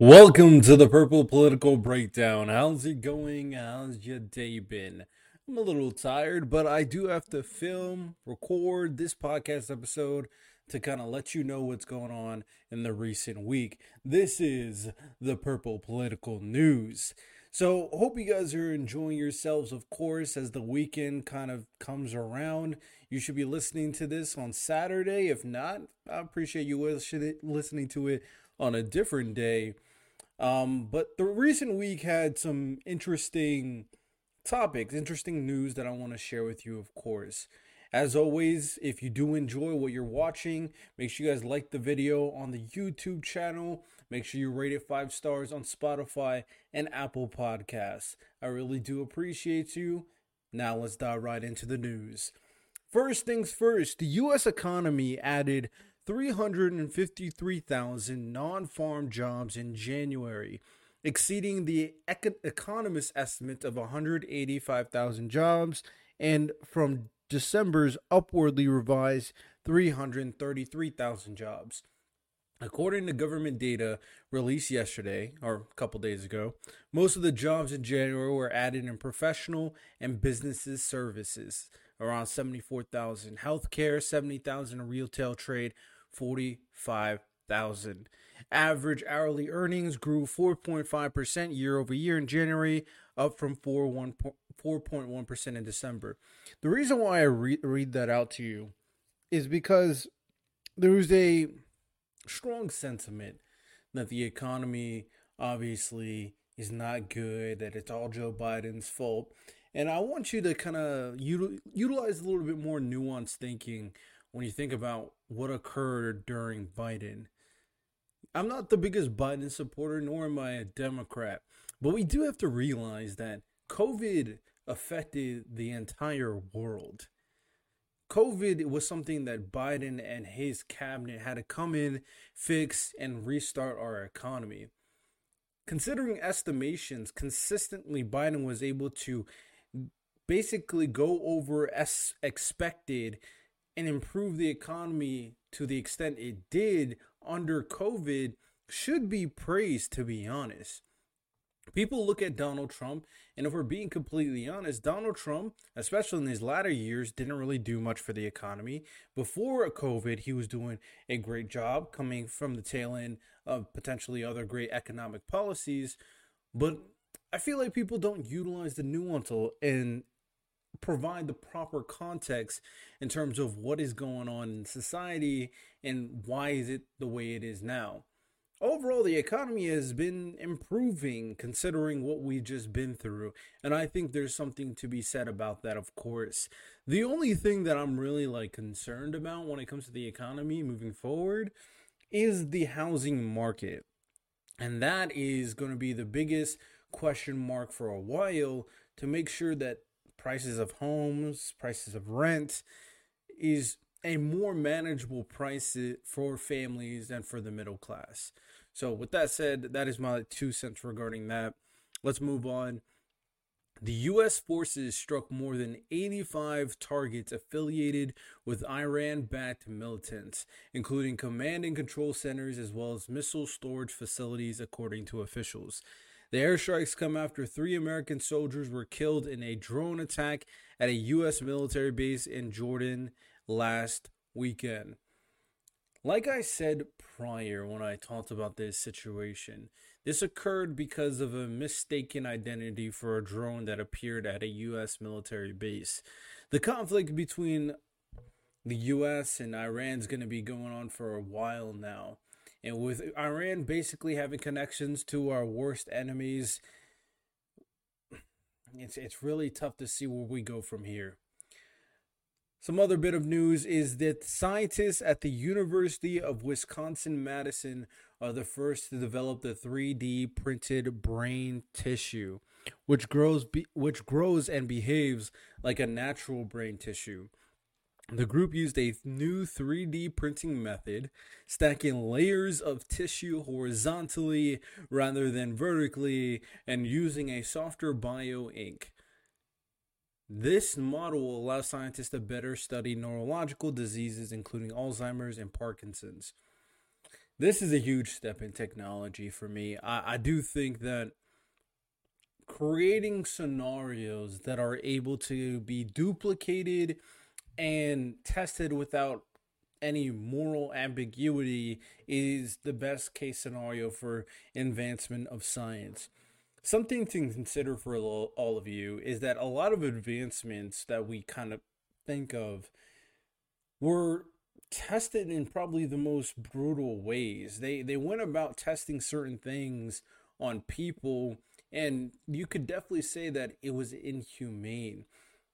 Welcome to the Purple Political Breakdown. How's it going? How's your day been? I'm a little tired, but I do have to film, record this podcast episode to kind of let you know what's going on in the recent week. This is the Purple Political News. So, hope you guys are enjoying yourselves, of course, as the weekend kind of comes around. You should be listening to this on Saturday. If not, I appreciate you listening to it on a different day. Um, but the recent week had some interesting topics, interesting news that I want to share with you, of course. As always, if you do enjoy what you're watching, make sure you guys like the video on the YouTube channel. Make sure you rate it five stars on Spotify and Apple Podcasts. I really do appreciate you. Now let's dive right into the news. First things first, the U.S. economy added 353,000 non farm jobs in January, exceeding the econ- economist estimate of 185,000 jobs, and from December's upwardly revised 333,000 jobs. According to government data released yesterday, or a couple days ago, most of the jobs in January were added in professional and businesses services, around 74,000, healthcare, 70,000, retail trade, 45,000. Average hourly earnings grew 4.5% year over year in January, up from 4.1% in December. The reason why I re- read that out to you is because there was a strong sentiment that the economy obviously is not good, that it's all Joe Biden's fault. And I want you to kind of util- utilize a little bit more nuanced thinking when you think about what occurred during Biden. I'm not the biggest Biden supporter, nor am I a Democrat, but we do have to realize that COVID affected the entire world. COVID was something that Biden and his cabinet had to come in, fix, and restart our economy. Considering estimations, consistently Biden was able to basically go over as expected and improve the economy to the extent it did under COVID should be praised, to be honest. People look at Donald Trump, and if we're being completely honest, Donald Trump, especially in his latter years, didn't really do much for the economy. Before COVID, he was doing a great job coming from the tail end of potentially other great economic policies. But I feel like people don't utilize the nuance and provide the proper context in terms of what is going on in society and why is it the way it is now. Overall the economy has been improving considering what we've just been through and i think there's something to be said about that of course. The only thing that i'm really like concerned about when it comes to the economy moving forward is the housing market and that is going to be the biggest question mark for a while to make sure that prices of homes prices of rent is a more manageable price for families and for the middle class. So, with that said, that is my two cents regarding that. Let's move on. The U.S. forces struck more than 85 targets affiliated with Iran backed militants, including command and control centers as well as missile storage facilities, according to officials. The airstrikes come after three American soldiers were killed in a drone attack at a U.S. military base in Jordan last weekend. Like I said prior when I talked about this situation, this occurred because of a mistaken identity for a drone that appeared at a U.S. military base. The conflict between the U.S. and Iran is going to be going on for a while now. And with Iran basically having connections to our worst enemies, it's, it's really tough to see where we go from here. Some other bit of news is that scientists at the University of Wisconsin Madison are the first to develop the 3D printed brain tissue, which grows be- which grows and behaves like a natural brain tissue. The group used a new 3D printing method, stacking layers of tissue horizontally rather than vertically and using a softer bio ink. This model will allow scientists to better study neurological diseases, including Alzheimer's and Parkinson's. this is a huge step in technology for me. I, I do think that creating scenarios that are able to be duplicated and tested without any moral ambiguity is the best case scenario for advancement of science. Something to consider for all of you is that a lot of advancements that we kind of think of were tested in probably the most brutal ways. They they went about testing certain things on people and you could definitely say that it was inhumane.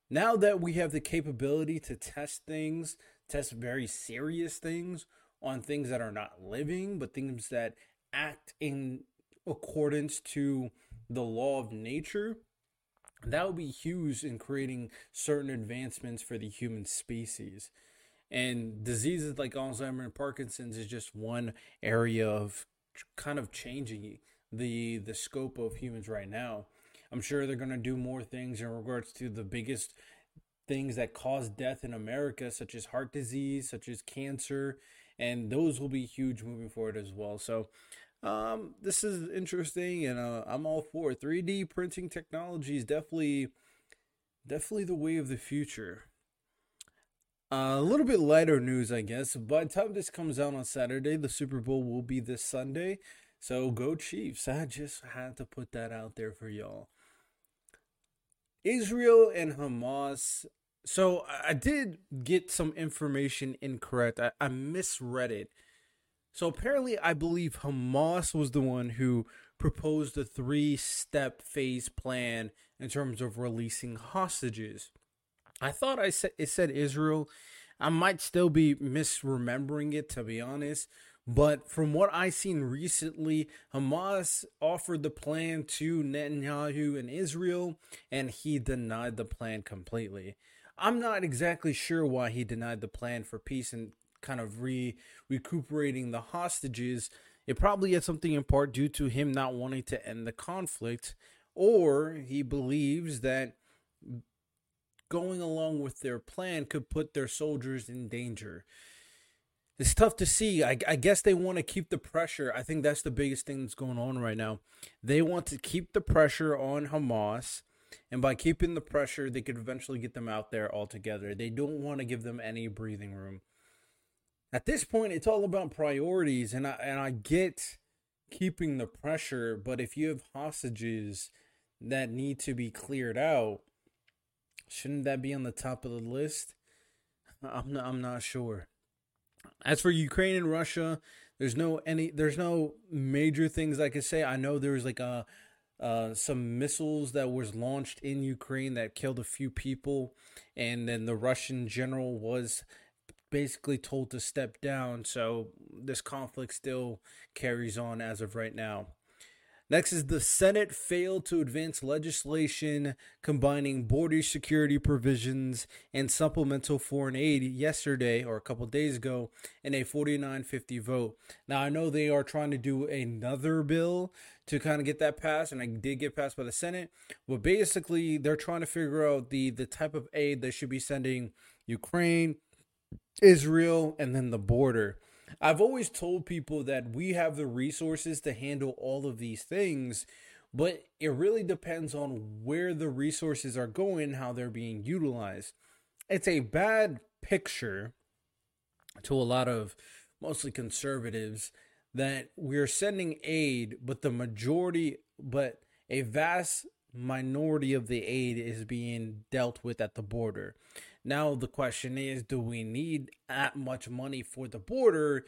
Now that we have the capability to test things, test very serious things on things that are not living, but things that act in accordance to the law of nature, that would be huge in creating certain advancements for the human species. And diseases like Alzheimer and Parkinson's is just one area of kind of changing the the scope of humans right now. I'm sure they're going to do more things in regards to the biggest things that cause death in America, such as heart disease, such as cancer, and those will be huge moving forward as well. So, um, this is interesting, and uh, I'm all for 3D printing technology is definitely, definitely the way of the future. Uh, a little bit lighter news, I guess. By the time this comes out on Saturday, the Super Bowl will be this Sunday. So go Chiefs. I just had to put that out there for y'all. Israel and Hamas. So I did get some information incorrect. I, I misread it. So apparently, I believe Hamas was the one who proposed the three step phase plan in terms of releasing hostages. I thought I said it said Israel. I might still be misremembering it to be honest, but from what I've seen recently, Hamas offered the plan to Netanyahu in Israel and he denied the plan completely. I'm not exactly sure why he denied the plan for peace and kind of re recuperating the hostages. It probably had something in part due to him not wanting to end the conflict, or he believes that going along with their plan could put their soldiers in danger. It's tough to see. I, I guess they want to keep the pressure. I think that's the biggest thing that's going on right now. They want to keep the pressure on Hamas, and by keeping the pressure, they could eventually get them out there altogether. They don't want to give them any breathing room. At this point, it's all about priorities, and I and I get keeping the pressure, but if you have hostages that need to be cleared out, Shouldn't that be on the top of the list? I'm not, I'm not sure. As for Ukraine and Russia, there's no any there's no major things I could say. I know there's like a uh, some missiles that was launched in Ukraine that killed a few people, and then the Russian general was basically told to step down. So this conflict still carries on as of right now. Next is the Senate failed to advance legislation combining border security provisions and supplemental foreign aid yesterday or a couple days ago in a 49-50 vote. Now I know they are trying to do another bill to kind of get that passed and I did get passed by the Senate, but basically they're trying to figure out the the type of aid they should be sending Ukraine, Israel and then the border. I've always told people that we have the resources to handle all of these things, but it really depends on where the resources are going, how they're being utilized. It's a bad picture to a lot of mostly conservatives that we're sending aid, but the majority, but a vast minority of the aid is being dealt with at the border. Now the question is, do we need that much money for the border?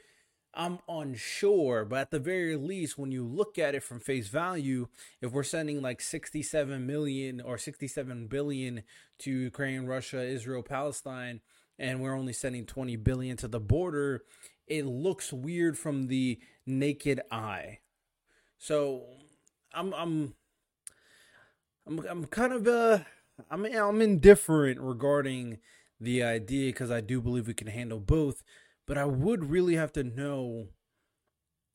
I'm unsure, but at the very least, when you look at it from face value, if we're sending like 67 million or 67 billion to Ukraine, Russia, Israel, Palestine, and we're only sending 20 billion to the border, it looks weird from the naked eye. So I'm I'm I'm I'm kind of uh I'm I'm indifferent regarding the idea because I do believe we can handle both, but I would really have to know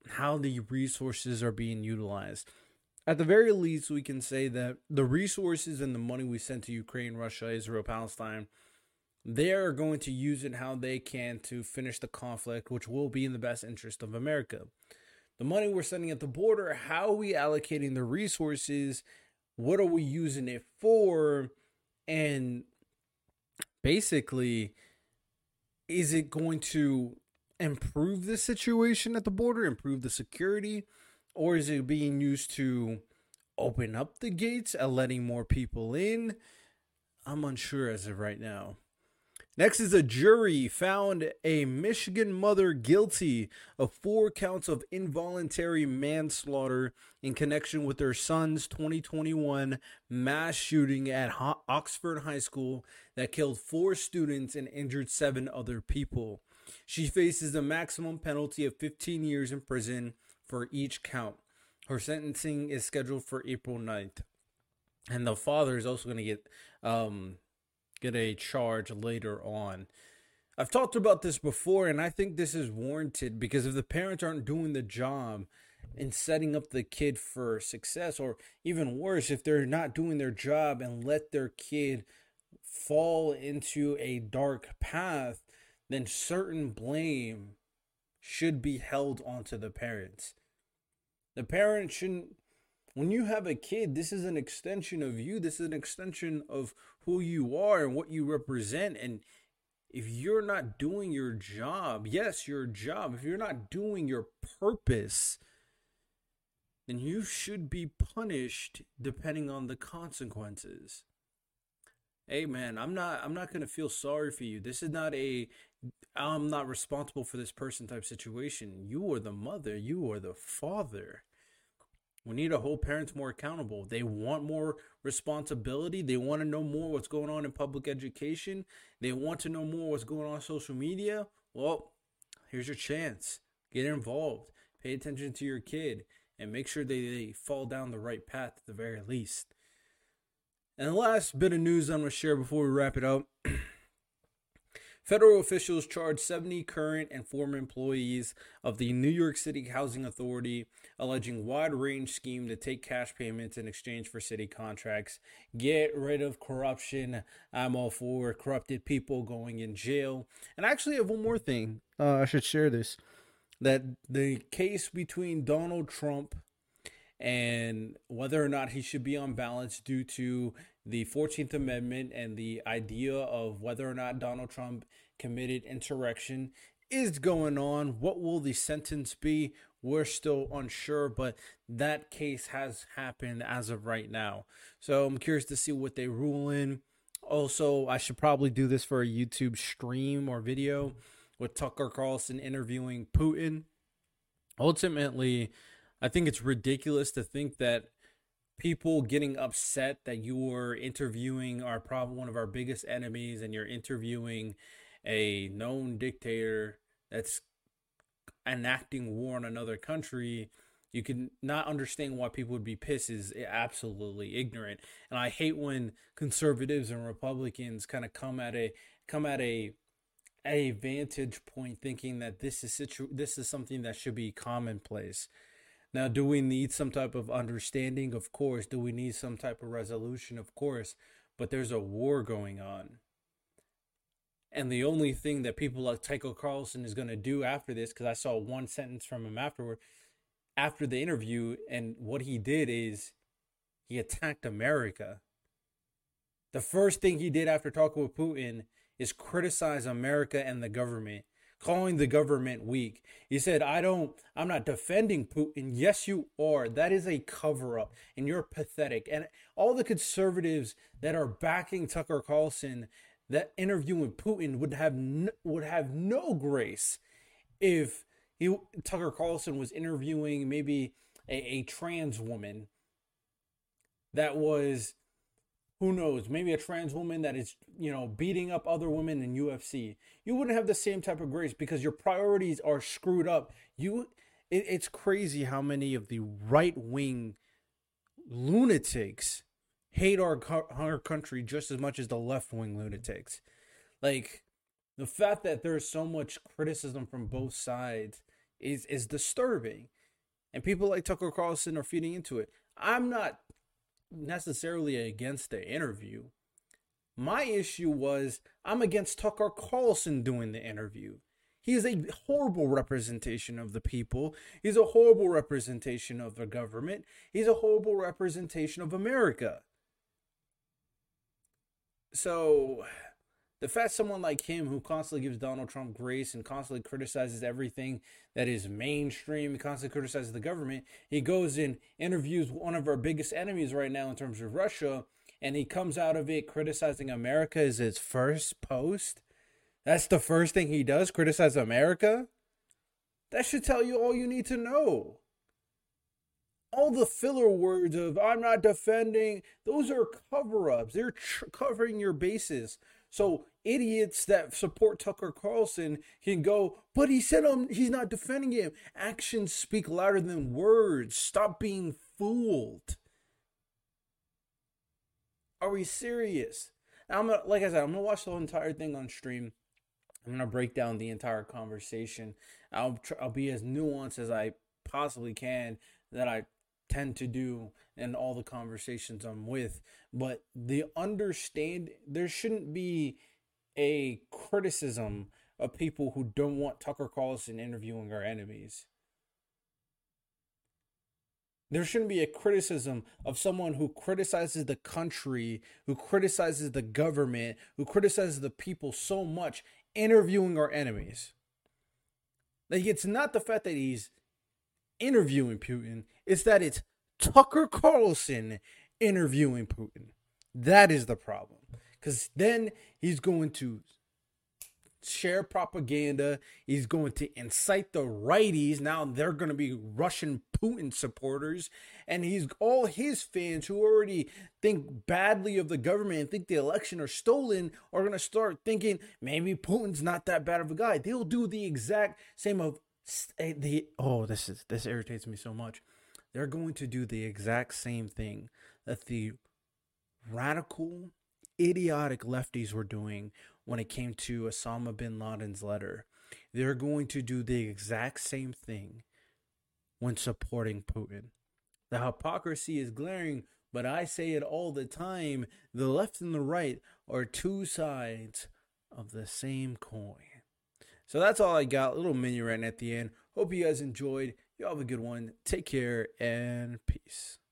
how the resources are being utilized. At the very least, we can say that the resources and the money we send to Ukraine, Russia, Israel, Palestine they are going to use it how they can to finish the conflict, which will be in the best interest of America. The money we're sending at the border, how are we allocating the resources? What are we using it for? And basically, is it going to improve the situation at the border, improve the security, or is it being used to open up the gates and letting more people in? I'm unsure as of right now. Next is a jury found a Michigan mother guilty of four counts of involuntary manslaughter in connection with her son's 2021 mass shooting at Oxford High School that killed four students and injured seven other people. She faces a maximum penalty of 15 years in prison for each count. Her sentencing is scheduled for April 9th. And the father is also going to get um, get a charge later on. I've talked about this before, and I think this is warranted because if the parents aren't doing the job in setting up the kid for success, or even worse, if they're not doing their job and let their kid fall into a dark path, then certain blame should be held onto the parents. The parents shouldn't when you have a kid, this is an extension of you. This is an extension of who you are and what you represent. And if you're not doing your job, yes, your job, if you're not doing your purpose, then you should be punished depending on the consequences. Hey man, I'm not I'm not going to feel sorry for you. This is not a I'm not responsible for this person type situation. You are the mother, you are the father. We need to hold parents more accountable. They want more responsibility. They want to know more what's going on in public education. They want to know more what's going on, on social media. Well, here's your chance. Get involved. Pay attention to your kid and make sure they, they fall down the right path at the very least. And the last bit of news I'm going to share before we wrap it up Federal officials charged 70 current and former employees of the New York City Housing Authority alleging wide range scheme to take cash payments in exchange for city contracts. Get rid of corruption. I'm all for corrupted people going in jail. And I actually have one more thing. Uh, I should share this. That the case between Donald Trump and whether or not he should be on balance due to the 14th Amendment and the idea of whether or not Donald Trump committed insurrection is going on. What will the sentence be? We're still unsure, but that case has happened as of right now. So I'm curious to see what they rule in. Also, I should probably do this for a YouTube stream or video with Tucker Carlson interviewing Putin. Ultimately, I think it's ridiculous to think that people getting upset that you're interviewing our probably one of our biggest enemies and you're interviewing a known dictator that's enacting war on another country you can not understand why people would be pissed is absolutely ignorant. And i hate when conservatives and republicans kind of come at a come at a a vantage point thinking that this is situ- this is something that should be commonplace now, do we need some type of understanding? Of course. Do we need some type of resolution? Of course. But there's a war going on. And the only thing that people like Tucker Carlson is going to do after this, because I saw one sentence from him afterward, after the interview, and what he did is he attacked America. The first thing he did after talking with Putin is criticize America and the government calling the government weak. He said, I don't, I'm not defending Putin. Yes, you are. That is a cover up, and you're pathetic. And all the conservatives that are backing Tucker Carlson, that interviewing Putin would have no, would have no grace if he, Tucker Carlson was interviewing maybe a, a trans woman that was who knows, maybe a trans woman that is, you know, beating up other women in UFC. You wouldn't have the same type of grace because your priorities are screwed up. You it, it's crazy how many of the right wing lunatics hate our our country just as much as the left wing lunatics. Like the fact that there's so much criticism from both sides is is disturbing. And people like Tucker Carlson are feeding into it. I'm not necessarily against the interview. My issue was I'm against Tucker Carlson doing the interview. He is a horrible representation of the people. He's a horrible representation of the government. He's a horrible representation of America. So, the fact someone like him, who constantly gives Donald Trump grace and constantly criticizes everything that is mainstream, constantly criticizes the government, he goes and interviews one of our biggest enemies right now in terms of Russia, and he comes out of it criticizing America as his first post. That's the first thing he does, criticize America. That should tell you all you need to know. All the filler words of I'm not defending, those are cover ups. They're tr- covering your bases. So idiots that support Tucker Carlson can go, but he said um, he's not defending him. Actions speak louder than words. Stop being fooled. Are we serious? I'm gonna, like I said, I'm gonna watch the entire thing on stream. I'm gonna break down the entire conversation. I'll tr- I'll be as nuanced as I possibly can that I tend to do in all the conversations I'm with. But the understand there shouldn't be a criticism of people who don't want Tucker Carlson interviewing our enemies. There shouldn't be a criticism of someone who criticizes the country, who criticizes the government, who criticizes the people so much, interviewing our enemies. Like, it's not the fact that he's interviewing Putin, it's that it's Tucker Carlson interviewing Putin. That is the problem. Because then he's going to share propaganda. He's going to incite the righties. Now they're going to be Russian Putin supporters. And he's all his fans who already think badly of the government and think the election are stolen are going to start thinking maybe Putin's not that bad of a guy. They'll do the exact same of Eh, the oh this is this irritates me so much. They're going to do the exact same thing that the radical idiotic lefties were doing when it came to Osama bin Laden's letter. They're going to do the exact same thing when supporting Putin. The hypocrisy is glaring, but I say it all the time the left and the right are two sides of the same coin. So that's all I got. A little mini rant at the end. Hope you guys enjoyed. You all have a good one. Take care and peace.